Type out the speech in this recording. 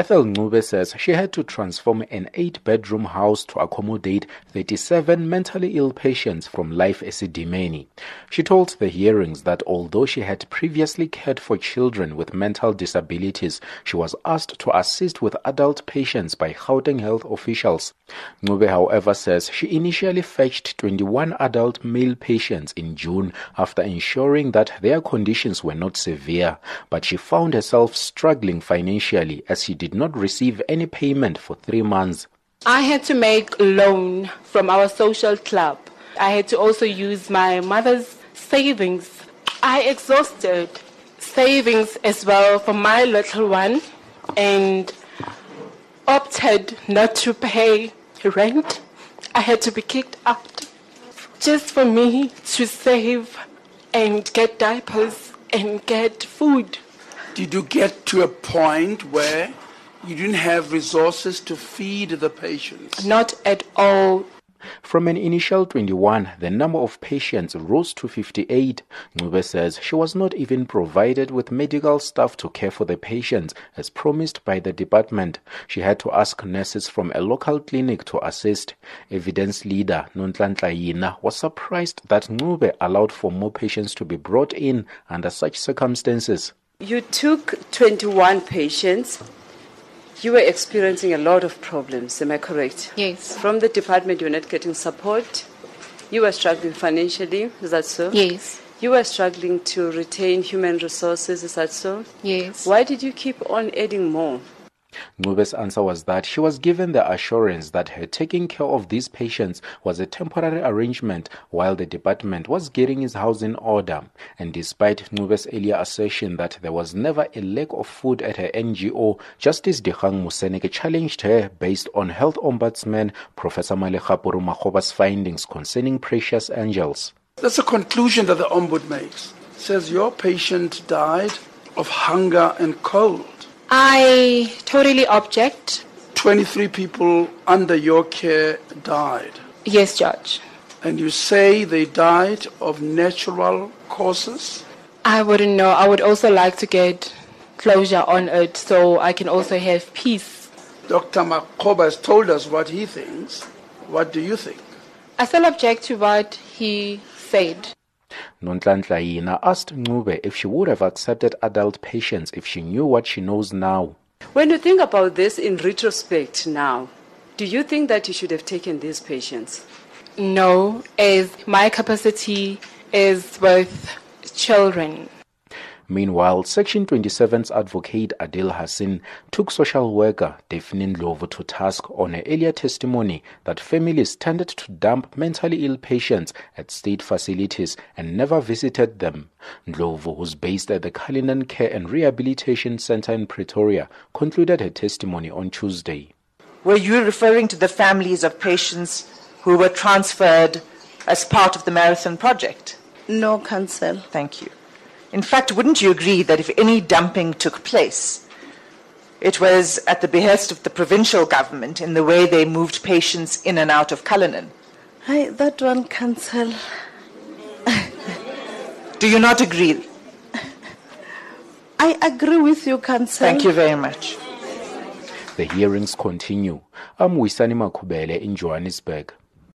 Ethel Ncube says she had to transform an eight bedroom house to accommodate 37 mentally ill patients from Life Esidimeni. She told the hearings that although she had previously cared for children with mental disabilities, she was asked to assist with adult patients by Gauteng health officials. Ncube, however, says she initially fetched 21 adult male patients in June after ensuring that their conditions were not severe, but she found herself struggling financially as she did not receive any payment for three months. I had to make a loan from our social club. I had to also use my mother's savings. I exhausted savings as well for my little one and opted not to pay rent. I had to be kicked out just for me to save and get diapers and get food. Did you get to a point where you didn't have resources to feed the patients? Not at all. From an initial 21, the number of patients rose to 58. Ncube says she was not even provided with medical staff to care for the patients as promised by the department. She had to ask nurses from a local clinic to assist. Evidence leader Nonhlanhla Yina was surprised that Ncube allowed for more patients to be brought in under such circumstances. You took 21 patients. You were experiencing a lot of problems, am I correct? Yes. From the department, you were not getting support. You were struggling financially, is that so? Yes. You were struggling to retain human resources, is that so? Yes. Why did you keep on adding more? Ncube's answer was that she was given the assurance that her taking care of these patients was a temporary arrangement while the department was getting its house in order. And despite Ncube's earlier assertion that there was never a lack of food at her NGO, Justice Dikgang Moseneke challenged her based on Health Ombudsman Professor Malegapuru Makgoba's findings concerning precious angels. That's a conclusion that the Ombud makes. Says your patient died of hunger and cold. I totally object. 23 people under your care died. Yes, Judge. And you say they died of natural causes? I wouldn't know. I would also like to get closure on it so I can also have peace. Dr. Makgoba has told us what he thinks. What do you think? I still object to what he said. Nonhlanhla Yina asked Ncube if she would have accepted adult patients if she knew what she knows now. When you think about this in retrospect now, do you think that you should have taken these patients? No, as my capacity is with children. Meanwhile, Section 27's advocate Adila Hassim took social worker Daphne Ndlovu to task on her earlier testimony that families tended to dump mentally ill patients at state facilities and never visited them. Ndlovu, who's based at the Cullinan Care and Rehabilitation Center in Pretoria, concluded her testimony on Tuesday. Were you referring to the families of patients who were transferred as part of the Marathon project? No, Counsel. Thank you. In fact, wouldn't you agree that if any dumping took place, it was at the behest of the provincial government in the way they moved patients in and out of Cullinan? Hi, that one, Counsel. Do you not agree? I agree with you, Counsel. Thank you very much. The hearings continue. I'm Wisani Makhubele in Johannesburg.